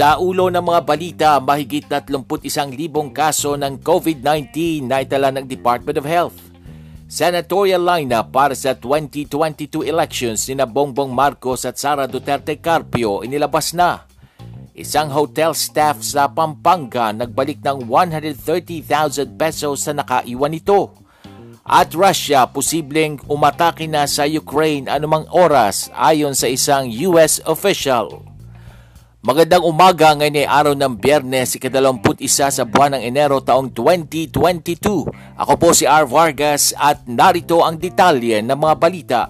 Sa ulo ng mga balita, mahigit 31,000 kaso ng COVID-19 na itala ng Department of Health. Senatorial lineup para sa 2022 elections ni Bongbong Marcos at Sara Duterte Carpio inilabas na. Isang hotel staff sa Pampanga nagbalik ng 130,000 pesos sa nakaiwan nito. At Russia posibleng umatake na sa Ukraine anumang oras ayon sa isang US official. Magandang umaga ngayon ay araw ng biyernes, ikadalamput isa sa buwan ng Enero taong 2022. Ako po si R. Vargas at narito ang detalye ng mga balita.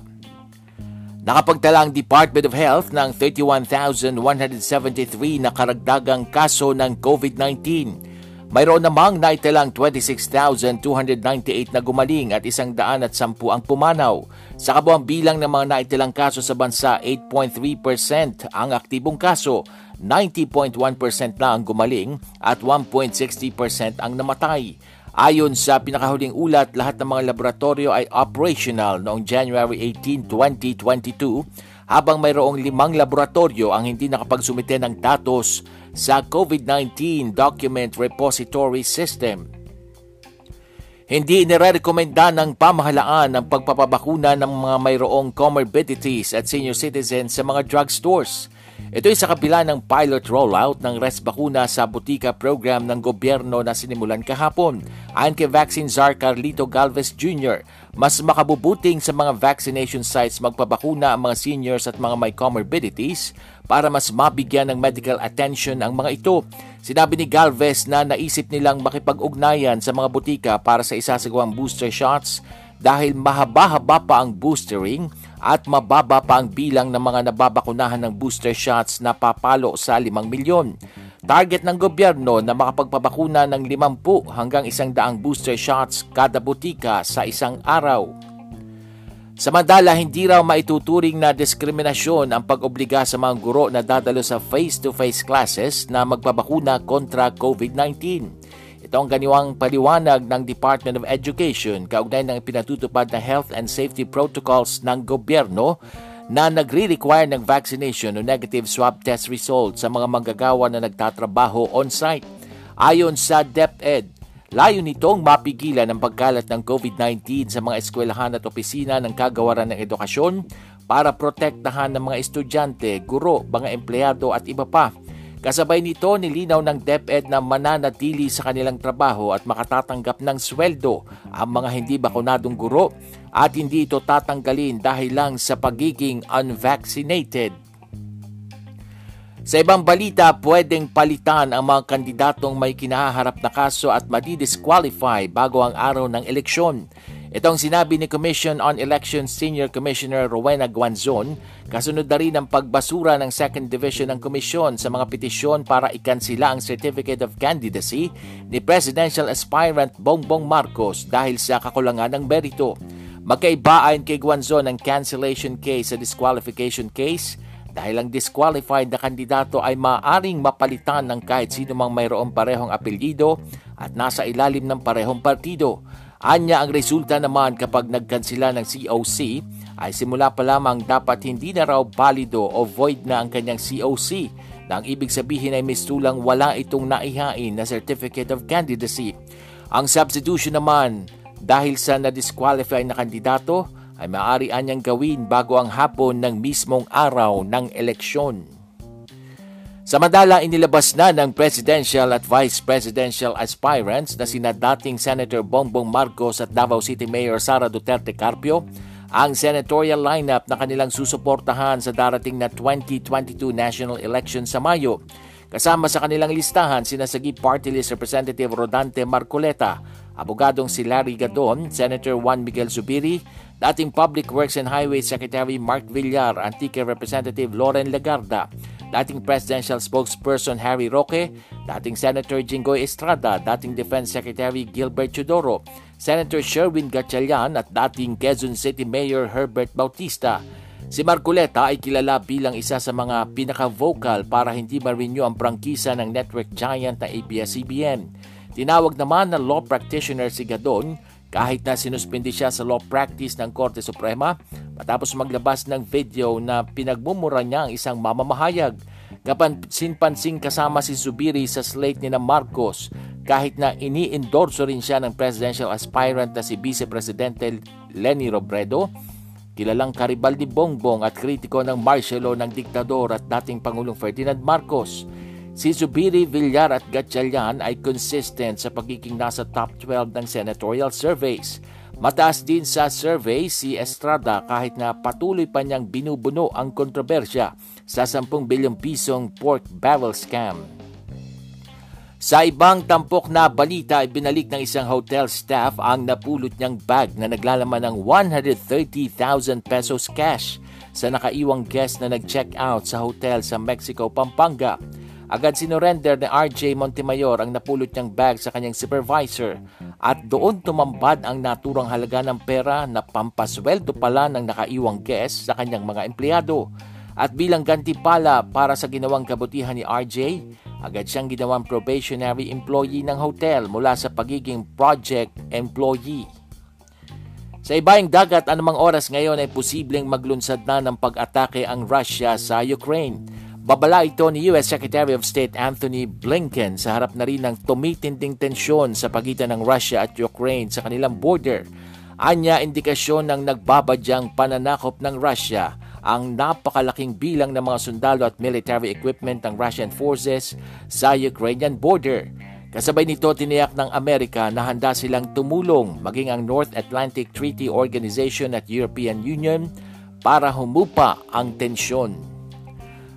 Nakapagtala ang Department of Health ng 31,173 na karagdagang kaso ng COVID-19 mayroon namang naitalang 26,298 na gumaling at isang daan at sampu ang pumanaw. Sa kabuang bilang ng mga naitalang kaso sa bansa, 8.3% ang aktibong kaso, 90.1% na ang gumaling at 1.60% ang namatay. Ayon sa pinakahuling ulat, lahat ng mga laboratorio ay operational noong January 18, 2022 habang mayroong limang laboratorio ang hindi nakapagsumite ng datos sa COVID-19 Document Repository System. Hindi inirekomenda ng pamahalaan ang pagpapabakuna ng mga mayroong comorbidities at senior citizens sa mga drugstores. Ito ay sa kabila ng pilot rollout ng res bakuna sa butika program ng gobyerno na sinimulan kahapon. Ayon kay Vaccine Czar Carlito Galvez Jr., mas makabubuting sa mga vaccination sites magpabakuna ang mga seniors at mga may comorbidities para mas mabigyan ng medical attention ang mga ito. Sinabi ni Galvez na naisip nilang makipag-ugnayan sa mga butika para sa isasagawang booster shots dahil mahaba-haba pa ang boostering at mababa pa ang bilang ng mga nababakunahan ng booster shots na papalo sa 5 milyon. Target ng gobyerno na makapagpabakuna ng 50 hanggang 100 booster shots kada butika sa isang araw. Samantala, hindi raw maituturing na diskriminasyon ang pag-obliga sa mga guro na dadalo sa face-to-face classes na magpabakuna kontra COVID-19. Ito ang ganiwang paliwanag ng Department of Education kaugnay ng pinatutupad na health and safety protocols ng gobyerno na nagre-require ng vaccination o negative swab test result sa mga manggagawa na nagtatrabaho on-site. Ayon sa DepEd, Layo nitong mapigilan ang pagkalat ng COVID-19 sa mga eskwelahan at opisina ng kagawaran ng edukasyon para protektahan ng mga estudyante, guro, mga empleyado at iba pa. Kasabay nito, nilinaw ng DepEd na mananatili sa kanilang trabaho at makatatanggap ng sweldo ang mga hindi bakunadong guro at hindi ito tatanggalin dahil lang sa pagiging unvaccinated. Sa ibang balita, pwedeng palitan ang mga kandidatong may kinaharap na kaso at madi-disqualify bago ang araw ng eleksyon. Ito ang sinabi ni Commission on Elections Senior Commissioner Rowena Guanzon kasunod na rin ang pagbasura ng Second Division ng Komisyon sa mga petisyon para ikansila ang Certificate of Candidacy ni Presidential Aspirant Bongbong Marcos dahil sa kakulangan ng merito. Magkaiba ayon kay Guanzon ang cancellation case sa disqualification case dahil ang disqualified na kandidato ay maaring mapalitan ng kahit sino mang mayroong parehong apelyido at nasa ilalim ng parehong partido. Anya ang resulta naman kapag nagkansila ng COC ay simula pa lamang dapat hindi na raw valido o void na ang kanyang COC na ang ibig sabihin ay mistulang wala itong naihain na Certificate of Candidacy. Ang substitution naman dahil sa na-disqualify na kandidato ay maaari anyang gawin bago ang hapon ng mismong araw ng eleksyon. Samadala inilabas na ng presidential at vice presidential aspirants na sina dating Senator Bongbong Marcos at Davao City Mayor Sara Duterte Carpio ang senatorial lineup na kanilang susuportahan sa darating na 2022 national election sa Mayo. Kasama sa kanilang listahan sinasagi Party List Representative Rodante Marcoleta, abogadong si Larry Gadon, Senator Juan Miguel Zubiri, dating Public Works and Highway Secretary Mark Villar, Antique Representative Loren Legarda, dating Presidential Spokesperson Harry Roque, dating Senator Jinggoy Estrada, dating Defense Secretary Gilbert Chudoro, Senator Sherwin Gatchalian at dating Quezon City Mayor Herbert Bautista. Si Marcoleta ay kilala bilang isa sa mga pinaka-vocal para hindi ma-renew ang prangkisa ng network giant na ABS-CBN. Tinawag naman na law practitioner si Gadon kahit na sinuspindi siya sa law practice ng Korte Suprema matapos maglabas ng video na pinagmumura niya ang isang mamamahayag. Kapansin-pansing kasama si Zubiri sa slate ni na Marcos kahit na ini-endorso rin siya ng presidential aspirant na si Vice Presidente Lenny Robredo Kilalang Garibaldi Bongbong at kritiko ng law ng diktador at dating Pangulong Ferdinand Marcos. Si Zubiri Villar at Gatchalian ay consistent sa pagiging nasa top 12 ng senatorial surveys. Mataas din sa survey si Estrada kahit na patuloy pa niyang binubuno ang kontrobersya sa 10 bilyong pisong pork barrel scam. Sa ibang tampok na balita, binalik ng isang hotel staff ang napulot niyang bag na naglalaman ng 130,000 pesos cash sa nakaiwang guest na nag-check out sa hotel sa Mexico, Pampanga. Agad sinorender ni RJ Montemayor ang napulot niyang bag sa kanyang supervisor at doon tumambad ang naturang halaga ng pera na pampasweldo pala ng nakaiwang guest sa kanyang mga empleyado. At bilang gantipala para sa ginawang kabutihan ni RJ, agad siyang ginawang probationary employee ng hotel mula sa pagiging project employee. Sa ibaing dagat, anumang oras ngayon ay posibleng maglunsad na ng pag-atake ang Russia sa Ukraine. Babala ito ni US Secretary of State Anthony Blinken sa harap na rin ng tumitinding tensyon sa pagitan ng Russia at Ukraine sa kanilang border. Anya indikasyon ng nagbabadyang pananakop ng Russia ang napakalaking bilang ng mga sundalo at military equipment ng Russian forces sa Ukrainian border. Kasabay nito tiniyak ng Amerika na handa silang tumulong maging ang North Atlantic Treaty Organization at European Union para humupa ang tensyon.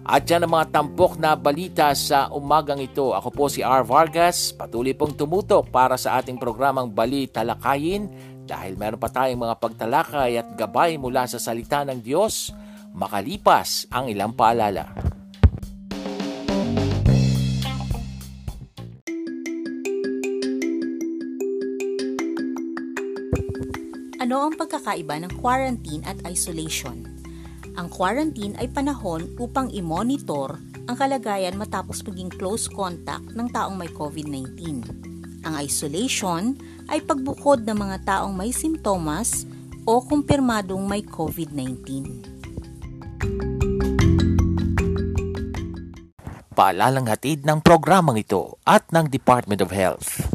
At yan ang mga tampok na balita sa umagang ito. Ako po si R. Vargas, patuloy pong tumutok para sa ating programang Bali Talakayin dahil meron pa tayong mga pagtalakay at gabay mula sa salita ng Diyos makalipas ang ilang paalala. Ano ang pagkakaiba ng quarantine at isolation? Ang quarantine ay panahon upang i-monitor ang kalagayan matapos maging close contact ng taong may COVID-19. Ang isolation ay pagbukod ng mga taong may simptomas o kumpirmadong may COVID-19. Paalalang hatid ng programang ito at ng Department of Health.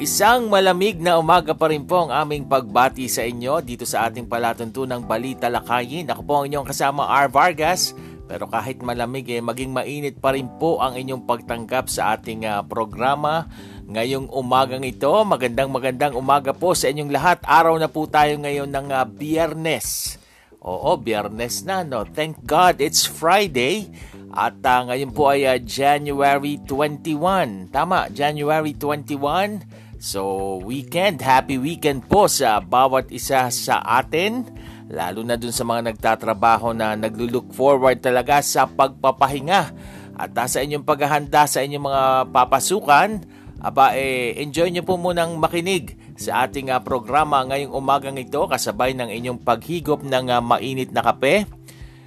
Isang malamig na umaga pa rin po ang aming pagbati sa inyo dito sa ating palatuntunang Balita Lakayin. Ako po ang inyong kasama R. Vargas. Pero kahit malamig eh, maging mainit pa rin po ang inyong pagtanggap sa ating uh, programa ngayong umagang ito. Magandang magandang umaga po sa inyong lahat. Araw na po tayo ngayon ng uh, biyernes. Oo, biyernes na, no? Thank God it's Friday. At uh, ngayon po ay uh, January 21. Tama, January 21. So, weekend. Happy weekend po sa bawat isa sa atin. Lalo na dun sa mga nagtatrabaho na naglulook forward talaga sa pagpapahinga. At sa inyong paghahanda sa inyong mga papasukan, Aba, eh, enjoy nyo po munang makinig sa ating uh, programa ngayong umagang ito kasabay ng inyong paghigop ng uh, mainit na kape.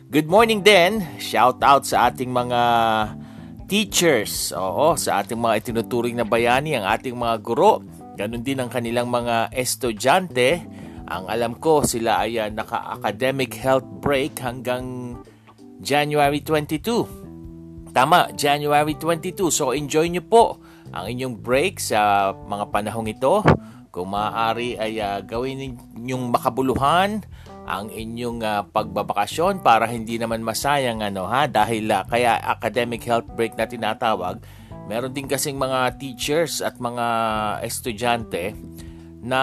Good morning din. Shout out sa ating mga teachers. Oo, sa ating mga itinuturing na bayani, ang ating mga guro. Ganon din ang kanilang mga estudyante. Ang alam ko, sila ay uh, naka-academic health break hanggang January 22. Tama, January 22. So enjoy nyo po ang inyong break sa mga panahong ito. Kung maaari ay uh, gawin ninyong makabuluhan ang inyong uh, pagbabakasyon para hindi naman masayang ano ha dahil uh, kaya academic health break na tinatawag. Meron din kasing mga teachers at mga estudyante na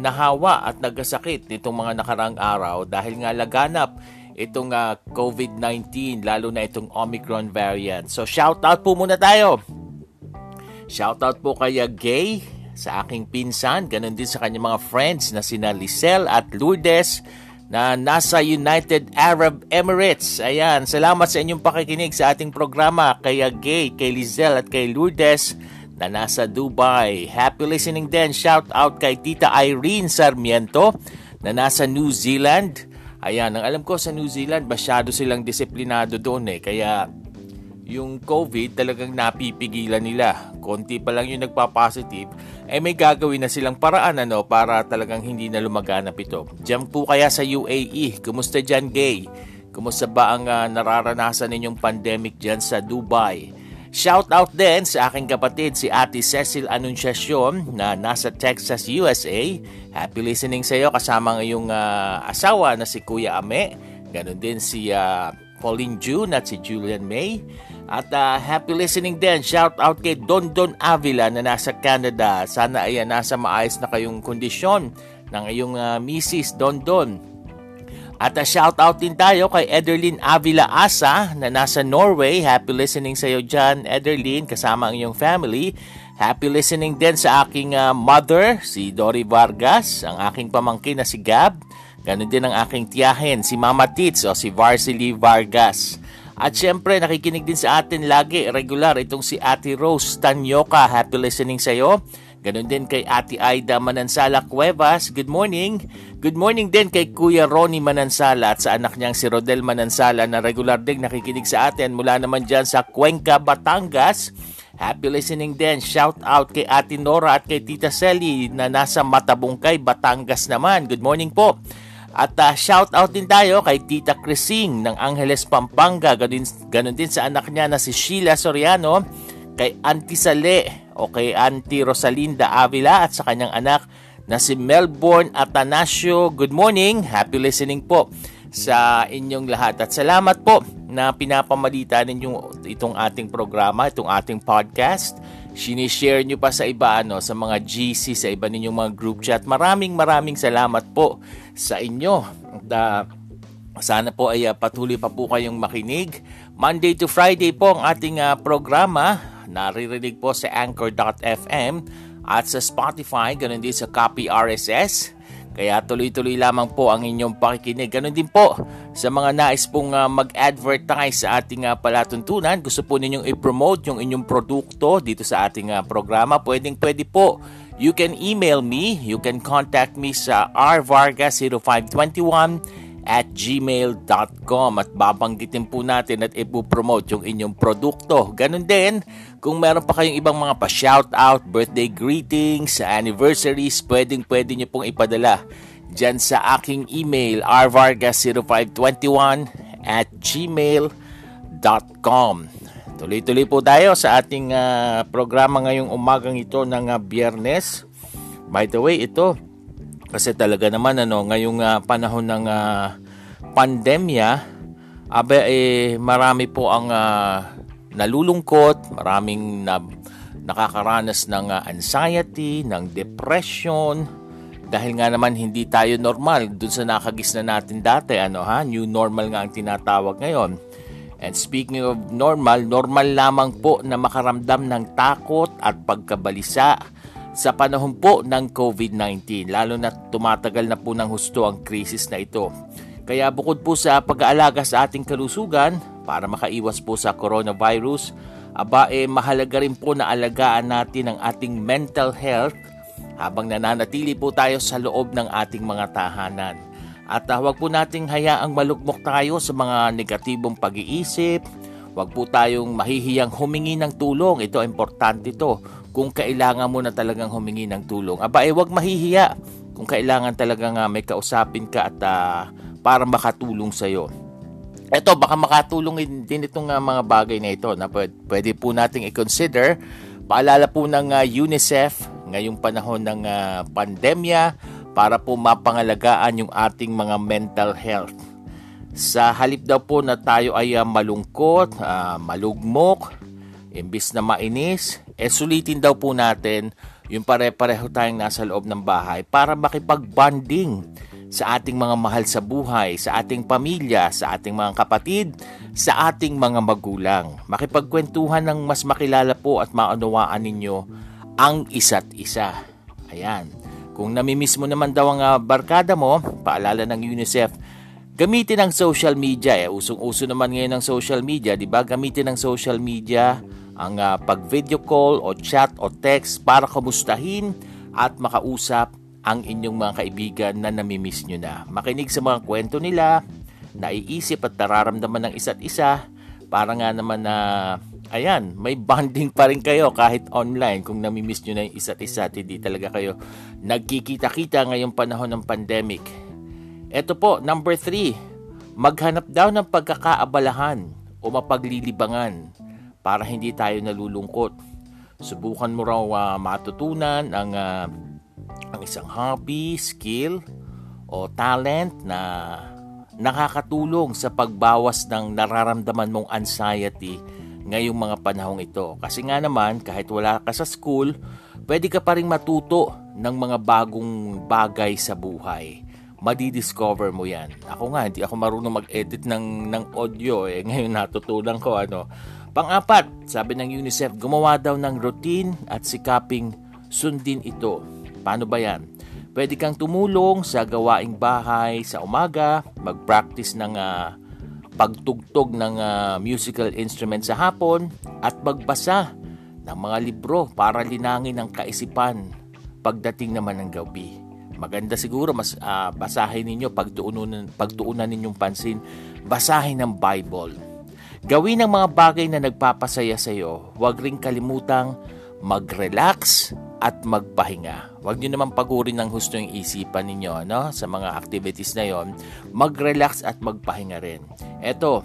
nahawa at nagkasakit nitong mga nakarang araw dahil nga laganap itong uh, COVID-19 lalo na itong Omicron variant. So shout out po muna tayo. Shout out po kay Gay sa aking pinsan, ganun din sa kanyang mga friends na sina Lisel at Lourdes na nasa United Arab Emirates. Ayan, salamat sa inyong pakikinig sa ating programa kay Gay, kay Lizel at kay Lourdes na nasa Dubai. Happy listening din. Shout out kay Tita Irene Sarmiento na nasa New Zealand. Ayan, ang alam ko sa New Zealand, masyado silang disiplinado doon eh. Kaya yung COVID talagang napipigilan nila. Konti pa lang yung nagpa-positive, eh may gagawin na silang paraan ano para talagang hindi na lumaganap ito. Diyan po kaya sa UAE, kumusta dyan gay? Kumusta ba ang uh, nararanasan ninyong pandemic dyan sa Dubai? Shout out din sa aking kapatid si Ate Cecil Anunciacion na nasa Texas, USA. Happy listening sa iyo kasama ng iyong uh, asawa na si Kuya Ame. Ganon din si uh, Pauline June at si Julian May. At uh, happy listening din. Shout out kay Don Don Avila na nasa Canada. Sana ay nasa maayos na kayong kondisyon ng iyong uh, misis Don Don. At a shout out din tayo kay Ederlin Avila Asa na nasa Norway. Happy listening sa iyo dyan, Ederlin, kasama ang iyong family. Happy listening din sa aking uh, mother, si Dory Vargas, ang aking pamangkin na si Gab. Ganon din ang aking tiyahin, si Mama Tits o si Varsily Vargas. At syempre, nakikinig din sa atin lagi, regular, itong si Ate Rose Tanyoka. Happy listening sa iyo. Ganon din kay Ate Aida Manansala Cuevas. Good morning. Good morning din kay Kuya Ronnie Manansala at sa anak niyang si Rodel Manansala na regular din nakikinig sa atin mula naman dyan sa Cuenca, Batangas. Happy listening din. Shout out kay Ate Nora at kay Tita Selly na nasa Matabungkay, Batangas naman. Good morning po. At uh, shout out din tayo kay Tita Crising ng Angeles, Pampanga. Ganun, ganun din sa anak niya na si Sheila Soriano, kay Auntie Sale o kay Auntie Rosalinda Avila at sa kanyang anak na si Melbourne Atanasio. Good morning, happy listening po sa inyong lahat at salamat po na pinapamalita ninyo itong ating programa, itong ating podcast. Sinishare nyo pa sa iba ano, sa mga GC, sa iba ninyong mga group chat. Maraming maraming salamat po sa inyo. At, uh, sana po ay uh, patuloy pa po kayong makinig. Monday to Friday po ang ating uh, programa naririnig po sa Anchor.fm at sa Spotify, ganun din sa Copy RSS. Kaya tuloy-tuloy lamang po ang inyong pakikinig. Ganun din po sa mga nais pong uh, mag-advertise sa ating uh, palatuntunan. Gusto po ninyong i-promote yung inyong produkto dito sa ating uh, programa. Pwedeng pwede po. You can email me. You can contact me sa rvarga0521 at gmail.com at babanggitin po natin at ipopromote yung inyong produkto. Ganon din, kung meron pa kayong ibang mga pa-shoutout, birthday greetings, anniversaries, pwedeng pwede nyo pong ipadala dyan sa aking email rvargas0521 at gmail.com Tuloy-tuloy po tayo sa ating uh, programa ngayong umagang ito ng uh, biyernes. By the way, ito, kasi talaga naman ano, ngayong uh, panahon ng uh, pandemya, abe eh, marami po ang uh, nalulungkot, maraming na, nakakaranas ng uh, anxiety, ng depression, dahil nga naman hindi tayo normal. Dun sa nakagis na natin dati ano ha new normal nga ang tinatawag ngayon. And speaking of normal normal lamang po na makaramdam ng takot at pagkabalisa sa panahon po ng COVID-19 lalo na tumatagal na po ng husto ang krisis na ito. Kaya bukod po sa pag-aalaga sa ating kalusugan para makaiwas po sa coronavirus, aba eh mahalaga rin po na alagaan natin ang ating mental health habang nananatili po tayo sa loob ng ating mga tahanan. At uh, huwag po nating hayaang malugmok tayo sa mga negatibong pag-iisip, huwag po tayong mahihiyang humingi ng tulong. Ito, importante ito kung kailangan mo na talagang humingi ng tulong. Aba, eh, wag mahihiya kung kailangan talaga nga may kausapin ka at uh, para makatulong sa iyo. Ito, baka makatulong din itong uh, mga bagay na ito na pwede, pwede po nating i-consider. Paalala po ng uh, UNICEF ngayong panahon ng uh, pandemya para po mapangalagaan yung ating mga mental health. Sa halip daw po na tayo ay uh, malungkot, uh, malugmok, imbis na mainis, eh sulitin daw po natin yung pare-pareho tayong nasa loob ng bahay para makipag-bonding sa ating mga mahal sa buhay, sa ating pamilya, sa ating mga kapatid, sa ating mga magulang. Makipagkwentuhan ng mas makilala po at maunawaan ninyo ang isa't isa. Ayan. Kung namimiss mo naman daw ang uh, barkada mo, paalala ng UNICEF, gamitin ang social media. Eh, usong-uso naman ngayon ng social media, di ba? Gamitin ang social media, ang uh, pag-video call o chat o text para kumustahin at makausap ang inyong mga kaibigan na namimiss nyo na. Makinig sa mga kwento nila, naiisip at nararamdaman ng isa't isa para nga naman na ayan, may bonding pa rin kayo kahit online kung namimiss nyo na yung isa't isa at hindi talaga kayo nagkikita-kita ngayong panahon ng pandemic. Ito po, number three, maghanap daw ng pagkakaabalahan o mapaglilibangan para hindi tayo nalulungkot. Subukan mo raw uh, matutunan ang uh, ang isang hobby, skill, o talent na nakakatulong sa pagbawas ng nararamdaman mong anxiety ngayong mga panahong ito. Kasi nga naman, kahit wala ka sa school, pwede ka pa rin matuto ng mga bagong bagay sa buhay. Madidiscover mo yan. Ako nga, hindi ako marunong mag-edit ng, ng audio. Eh. Ngayon natutunan ko ano. Pang-apat, sabi ng UNICEF, gumawa daw ng routine at sikaping sundin ito Paano ba yan? Pwede kang tumulong sa gawaing bahay sa umaga, mag-practice ng uh, pagtugtog ng uh, musical instrument sa hapon, at magbasa ng mga libro para linangin ang kaisipan pagdating naman ng gabi. Maganda siguro mas uh, basahin ninyo pagtuunan pagtuunan ninyong pansin, basahin ng Bible. Gawin ang mga bagay na nagpapasaya sa iyo. Huwag ring kalimutang mag-relax at magpahinga. Huwag niyo naman pagurin ng husto yung isipan ninyo no? sa mga activities na yon. Mag-relax at magpahinga rin. Eto,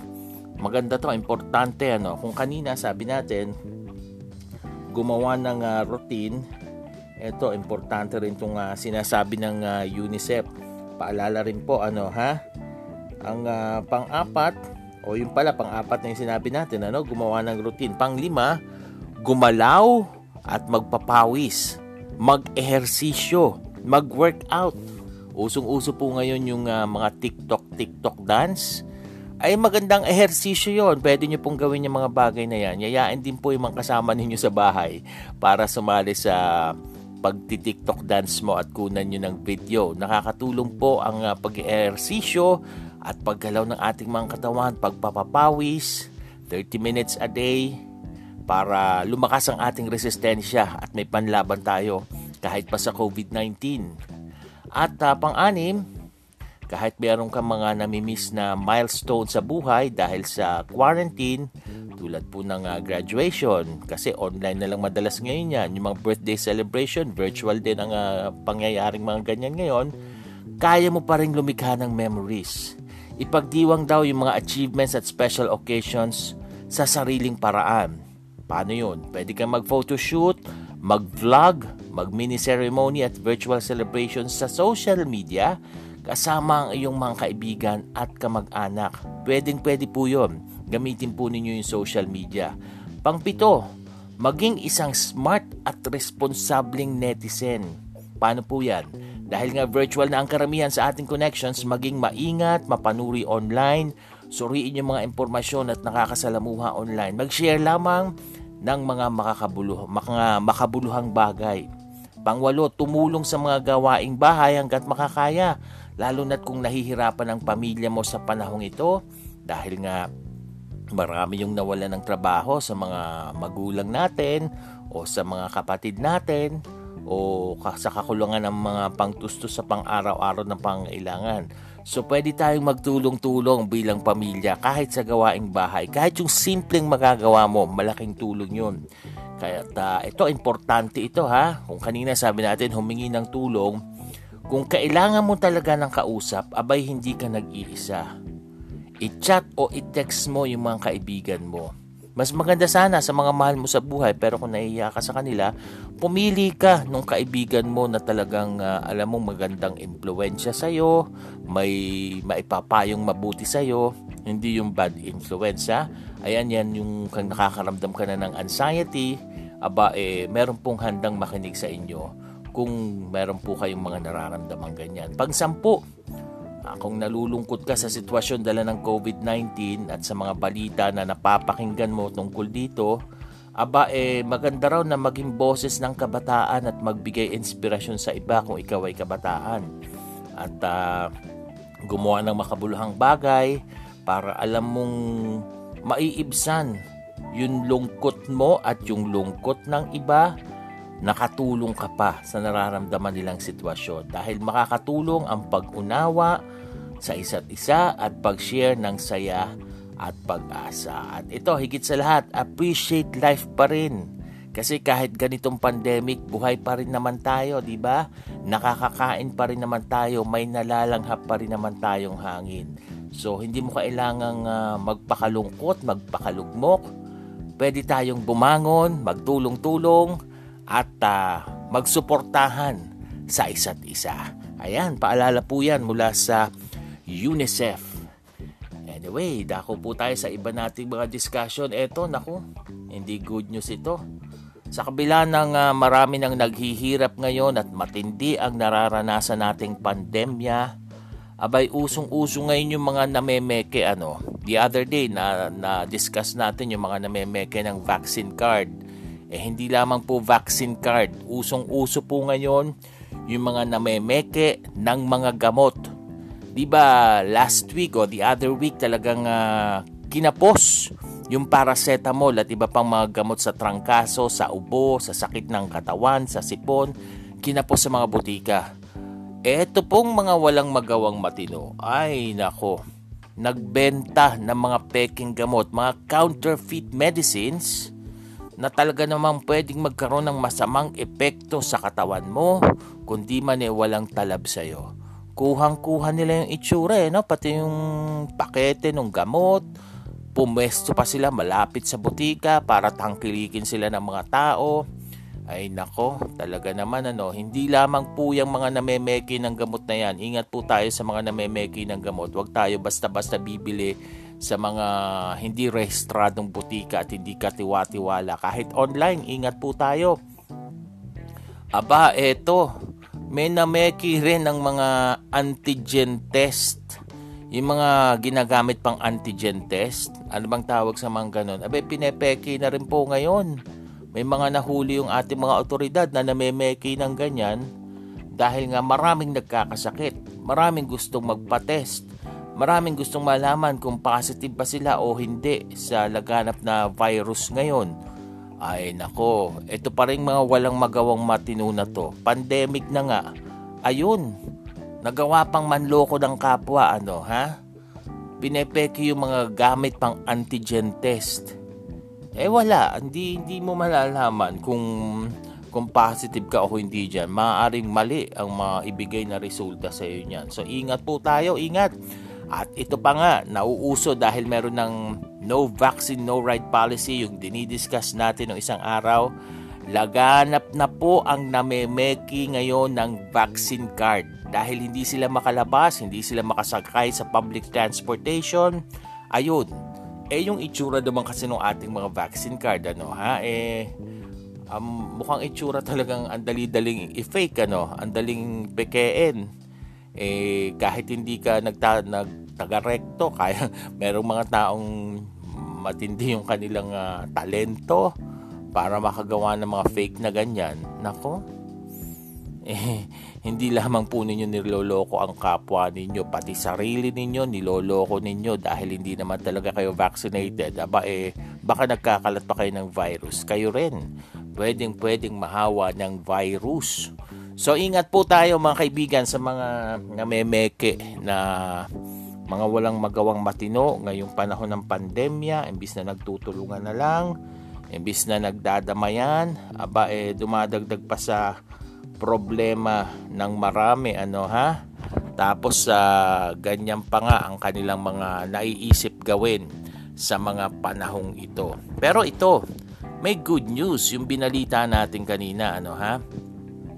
maganda to, importante ano. Kung kanina sabi natin, gumawa ng uh, routine, eto, importante rin itong uh, sinasabi ng uh, UNICEF. Paalala rin po, ano ha? Ang uh, pang-apat, o yung pala, pang-apat na yung sinabi natin, ano, gumawa ng routine. Pang-lima, gumalaw at magpapawis, mag-ehersisyo, mag-workout. Usong-uso po ngayon yung uh, mga TikTok, TikTok dance. Ay magandang ehersisyo yon. Pwede nyo pong gawin yung mga bagay na yan. Yayain din po yung mga kasama ninyo sa bahay para sumali sa pagti-TikTok dance mo at kunan nyo ng video. Nakakatulong po ang uh, pag-ehersisyo at paggalaw ng ating mga katawan, pagpapapawis, 30 minutes a day, para lumakas ang ating resistensya at may panlaban tayo kahit pa sa COVID-19. At uh, pang-anim, kahit meron kang mga namimiss na milestone sa buhay dahil sa quarantine, tulad po ng uh, graduation, kasi online na lang madalas ngayon yan, yung mga birthday celebration, virtual din ang uh, pangyayaring mga ganyan ngayon, kaya mo pa rin lumikha ng memories. Ipagdiwang daw yung mga achievements at special occasions sa sariling paraan Paano yun? Pwede kang mag-photoshoot, mag-vlog, mag-mini ceremony at virtual celebrations sa social media kasama ang iyong mga kaibigan at kamag-anak. Pwedeng pwede po yun. Gamitin po ninyo yung social media. Pangpito, maging isang smart at responsableng netizen. Paano po yan? Dahil nga virtual na ang karamihan sa ating connections, maging maingat, mapanuri online, suriin yung mga impormasyon at nakakasalamuha online. Mag-share lamang ng mga makakabuluh, mga makabuluhang bagay. Pangwalo, tumulong sa mga gawaing bahay hanggat makakaya, lalo na't kung nahihirapan ang pamilya mo sa panahong ito dahil nga marami yung nawala ng trabaho sa mga magulang natin o sa mga kapatid natin o sa kakulungan ng mga pangtustos sa pang-araw-araw ng pangailangan. So pwede tayong magtulong-tulong bilang pamilya kahit sa gawaing bahay. Kahit yung simpleng magagawa mo, malaking tulong yun. Kaya uh, ito, importante ito ha. Kung kanina sabi natin humingi ng tulong, kung kailangan mo talaga ng kausap, abay hindi ka nag-iisa. I-chat o i-text mo yung mga kaibigan mo mas maganda sana sa mga mahal mo sa buhay pero kung nahihiya ka sa kanila, pumili ka nung kaibigan mo na talagang uh, alam mo magandang impluensya sa iyo, may maipapayong mabuti sa iyo, hindi yung bad influence. Ayan yan yung nakakaramdam ka na ng anxiety, aba eh meron pong handang makinig sa inyo kung meron po kayong mga nararamdaman ganyan. Pang-sampu, ah, kung nalulungkot ka sa sitwasyon dala ng COVID-19 at sa mga balita na napapakinggan mo tungkol dito, aba eh maganda raw na maging boses ng kabataan at magbigay inspirasyon sa iba kung ikaw ay kabataan. At uh, gumawa ng makabuluhang bagay para alam mong maiibsan yung lungkot mo at yung lungkot ng iba nakatulong ka pa sa nararamdaman nilang sitwasyon dahil makakatulong ang pag-unawa sa isa't isa at pag-share ng saya at pag-asa. At ito, higit sa lahat, appreciate life pa rin. Kasi kahit ganitong pandemic, buhay pa rin naman tayo, di ba? Nakakakain pa rin naman tayo, may nalalanghap pa rin naman tayong hangin. So, hindi mo kailangang uh, magpakalungkot, magpakalugmok. Pwede tayong bumangon, magtulong-tulong, at uh, magsuportahan sa isa't isa. Ayan, paalala po yan mula sa UNICEF. Anyway, dako po tayo sa iba nating mga discussion. Eto, naku, hindi good news ito. Sa kabila ng uh, marami nang naghihirap ngayon at matindi ang nararanasan nating pandemya, abay usong-uso ngayon yung mga namemeke ano. The other day na na discuss natin yung mga namemeke ng vaccine card eh hindi lamang po vaccine card. Usong-uso po ngayon yung mga namemeke ng mga gamot. 'Di ba last week o the other week talagang uh, kinapos yung paracetamol at iba pang mga gamot sa trangkaso, sa ubo, sa sakit ng katawan, sa sipon, kinapos sa mga butika. Eto pong mga walang magawang matino, ay nako, nagbenta ng mga peking gamot, mga counterfeit medicines na talaga namang pwedeng magkaroon ng masamang epekto sa katawan mo kundi man eh walang talab sa'yo. Kuhang-kuha nila yung itsura eh, no? pati yung pakete ng gamot, pumesto pa sila malapit sa butika para tangkilikin sila ng mga tao. Ay nako, talaga naman ano, hindi lamang po yung mga namemeki ng gamot na yan. Ingat po tayo sa mga namemeki ng gamot. Huwag tayo basta-basta bibili sa mga hindi rehistradong butika at hindi katiwa-tiwala. Kahit online, ingat po tayo. Aba, eto, may nameki rin ng mga antigen test. Yung mga ginagamit pang antigen test, ano bang tawag sa mga ganun? Abe, pinepeki na rin po ngayon. May mga nahuli yung ating mga otoridad na namemeki ng ganyan dahil nga maraming nagkakasakit, maraming gustong magpa-test Maraming gustong malaman kung positive ba sila o hindi sa laganap na virus ngayon. Ay nako, ito pa rin mga walang magawang matino na to. Pandemic na nga. Ayun, nagawa pang manloko ng kapwa ano ha? Pinepeke yung mga gamit pang antigen test. Eh wala, hindi, hindi mo malalaman kung kung positive ka o hindi dyan. Maaaring mali ang maibigay na resulta sa iyo niyan. So ingat po tayo, ingat. At ito pa nga, nauuso dahil meron ng no vaccine, no right policy, yung dinidiscuss natin ng isang araw. Laganap na po ang namemeki ngayon ng vaccine card. Dahil hindi sila makalabas, hindi sila makasakay sa public transportation. Ayun, eh yung itsura naman kasi ng ating mga vaccine card, ano ha, eh, um, mukhang itsura talagang andali-daling i-fake, ano, andaling pekein eh kahit hindi ka nagta, nagtaga-recto, kaya merong mga taong matindi yung kanilang uh, talento para makagawa ng mga fake na ganyan. Nako, eh, hindi lamang po ninyo niloloko ang kapwa ninyo, pati sarili ninyo niloloko ninyo dahil hindi naman talaga kayo vaccinated. Aba eh, baka nagkakalat pa kayo ng virus. Kayo rin, pwedeng pwedeng mahawa ng virus. So ingat po tayo mga kaibigan sa mga namemeke na mga walang magawang matino ngayong panahon ng pandemya, imbis na nagtutulungan na lang, imbis na nagdadamayan, aba eh dumadagdag pa sa problema ng marami ano ha. Tapos sa uh, ganyan pa nga ang kanilang mga naiisip gawin sa mga panahong ito. Pero ito, may good news yung binalita natin kanina ano ha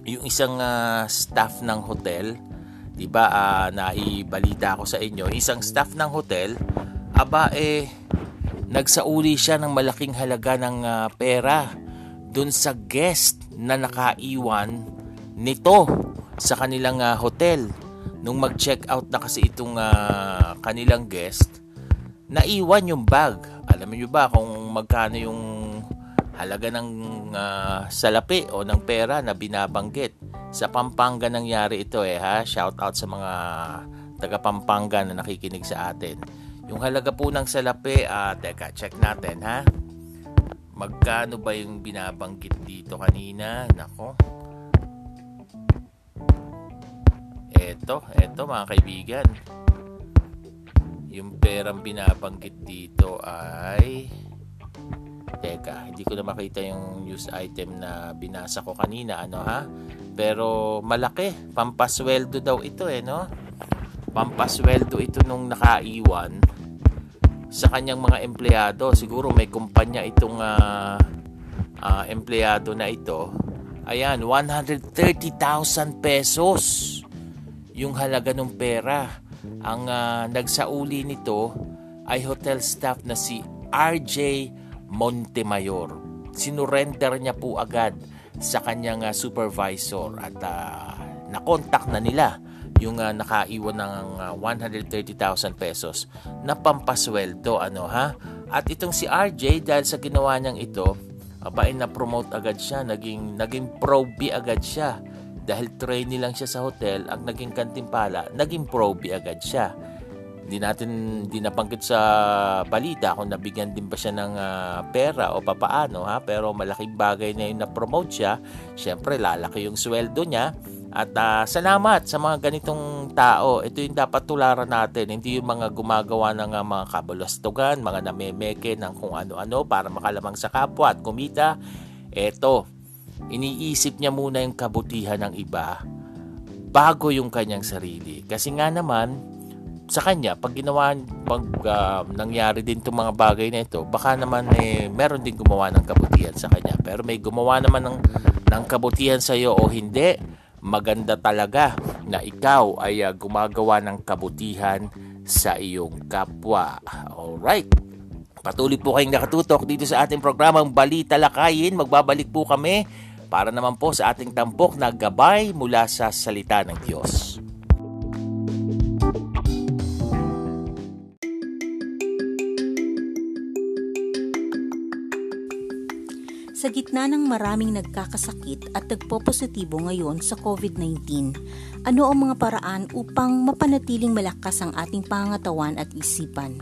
yung isang uh, staff ng hotel, 'di ba? Uh, naibalita ko sa inyo, isang staff ng hotel, aba eh nagsauli siya ng malaking halaga ng uh, pera dun sa guest na nakaiwan nito sa kanilang uh, hotel. Nung mag-check out na kasi itong uh, kanilang guest, naiwan yung bag. Alam niyo ba kung magkano yung halaga ng uh, salapi o ng pera na binabanggit? Sa Pampanga nangyari ito eh ha. Shout out sa mga taga Pampanga na nakikinig sa atin. Yung halaga po ng salapi, uh, teka, check natin ha. Magkano ba yung binabanggit dito kanina? Nako, Eto, eto mga kaibigan. Yung perang binabanggit dito ay Teka, hindi ko na makita yung news item na binasa ko kanina, ano ha? Pero malaki, pampasweldo daw ito eh, no? Pampasweldo ito nung nakaiwan sa kanyang mga empleyado. Siguro may kumpanya itong uh, uh, empleyado na ito. Ayan, 130,000 pesos yung halaga ng pera. Ang uh, nagsauli nito ay hotel staff na si RJ Montemayor. Sinurrender niya po agad sa kanyang uh, supervisor at uh, nakontak na nila yung uh, nakaiwan ng uh, 130,000 pesos na pampasweldo ano ha at itong si RJ dahil sa ginawa niyang ito abain na promote agad siya naging naging pro B agad siya dahil trainee lang siya sa hotel, ang naging kantimpala, naging proby agad siya. Hindi natin di nabanggit sa balita kung nabigyan din ba siya ng uh, pera o papaano ha? Pero malaking bagay na yung na-promote siya. Syempre lalaki yung sweldo niya. At uh, salamat sa mga ganitong tao. Ito yung dapat tularan natin. Hindi yung mga gumagawa ng uh, mga kabulastugan mga namemeke ng kung ano-ano para makalamang sa kapwa at kumita. Eto iniisip niya muna yung kabutihan ng iba bago yung kanyang sarili. Kasi nga naman, sa kanya, pag ginawa, pag uh, nangyari din itong mga bagay na ito, baka naman eh, meron din gumawa ng kabutihan sa kanya. Pero may gumawa naman ng, ng kabutihan sa iyo o hindi, maganda talaga na ikaw ay uh, gumagawa ng kabutihan sa iyong kapwa. Alright. Patuloy po kayong nakatutok dito sa ating programang Balita Lakayin. Magbabalik po kami para naman po sa ating tampok na gabay mula sa salita ng Diyos. Gitna ng maraming nagkakasakit at nagpo-positibo ngayon sa COVID-19, ano ang mga paraan upang mapanatiling malakas ang ating pangatawan at isipan?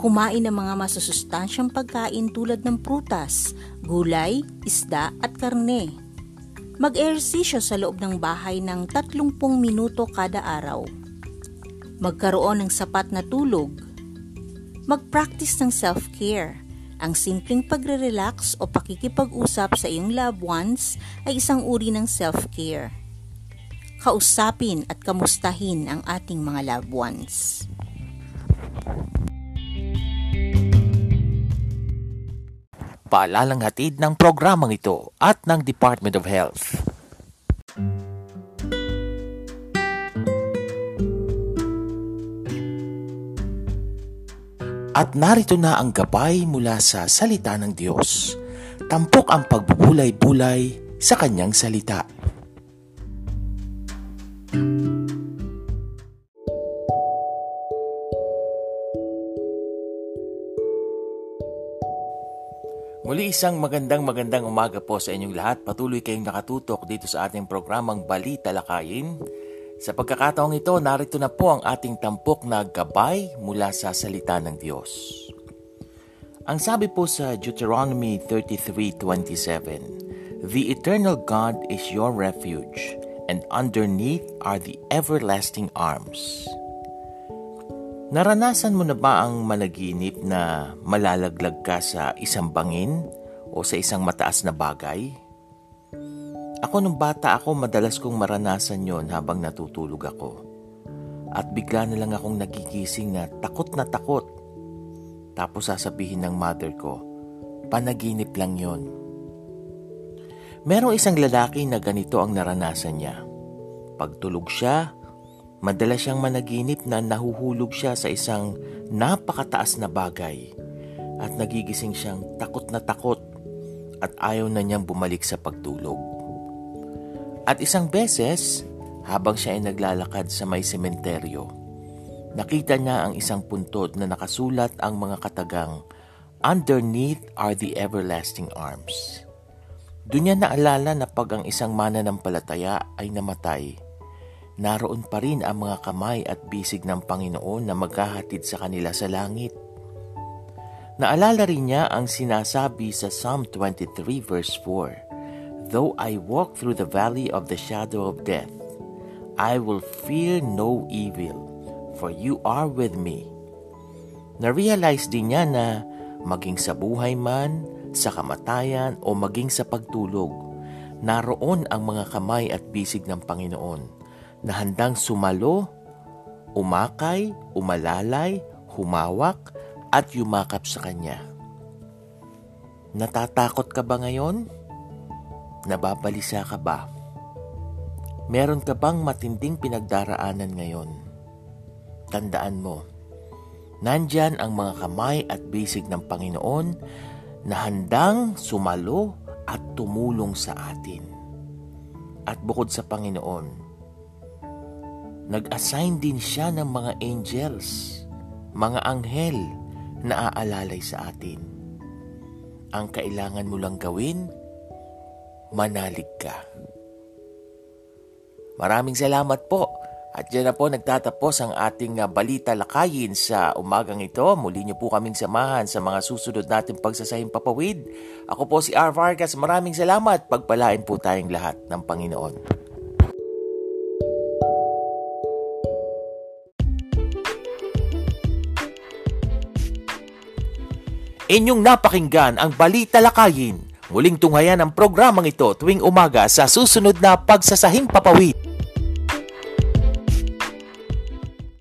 Kumain ng mga masusustansyang pagkain tulad ng prutas, gulay, isda at karne. Mag-ehersisyo sa loob ng bahay ng 30 minuto kada araw. Magkaroon ng sapat na tulog. Mag-practice ng self-care. Ang simpleng pagre-relax o pakikipag-usap sa iyong loved ones ay isang uri ng self-care. Kausapin at kamustahin ang ating mga loved ones. Paalalang hatid ng programang ito at ng Department of Health. At narito na ang gabay mula sa salita ng Diyos. Tampok ang pagbubulay-bulay sa kanyang salita. Muli isang magandang magandang umaga po sa inyong lahat. Patuloy kayong nakatutok dito sa ating programang Balita Lakayin. Sa pagkakataong ito, narito na po ang ating tampok na gabay mula sa salita ng Diyos. Ang sabi po sa Deuteronomy 33.27, The eternal God is your refuge, and underneath are the everlasting arms. Naranasan mo na ba ang managinip na malalaglag ka sa isang bangin o sa isang mataas na bagay? Ako nung bata ako, madalas kong maranasan yon habang natutulog ako. At bigla na lang akong nagigising na takot na takot. Tapos sasabihin ng mother ko, panaginip lang yon. Merong isang lalaki na ganito ang naranasan niya. Pagtulog siya, Madalas siyang managinip na nahuhulog siya sa isang napakataas na bagay at nagigising siyang takot na takot at ayaw na niyang bumalik sa pagtulog. At isang beses, habang siya ay naglalakad sa may sementeryo, nakita niya ang isang puntod na nakasulat ang mga katagang, Underneath are the everlasting arms. Doon niya naalala na pag ang isang mananampalataya ay namatay, naroon pa rin ang mga kamay at bisig ng Panginoon na maghahatid sa kanila sa langit. Naalala rin niya ang sinasabi sa Psalm 23 verse 4, Though I walk through the valley of the shadow of death, I will fear no evil, for you are with me. Na-realize din niya na maging sa buhay man, sa kamatayan o maging sa pagtulog, naroon ang mga kamay at bisig ng Panginoon na handang sumalo, umakay, umalalay, humawak at yumakap sa Kanya. Natatakot ka ba ngayon? Nababalisa ka ba? Meron ka bang matinding pinagdaraanan ngayon? Tandaan mo, nandyan ang mga kamay at bisig ng Panginoon na handang sumalo at tumulong sa atin. At bukod sa Panginoon, nag-assign din siya ng mga angels, mga anghel na aalalay sa atin. Ang kailangan mo lang gawin, manalig ka. Maraming salamat po at dyan na po nagtatapos ang ating ah, balita lakayin sa umagang ito. Muli niyo po kaming samahan sa mga susunod nating pagsasahing papawid. Ako po si R. Vargas. Maraming salamat. Pagpalain po tayong lahat ng Panginoon. Inyong napakinggan ang Balita Lakayin. Muling tunghayan ang programang ito tuwing umaga sa susunod na pagsasahing papawid.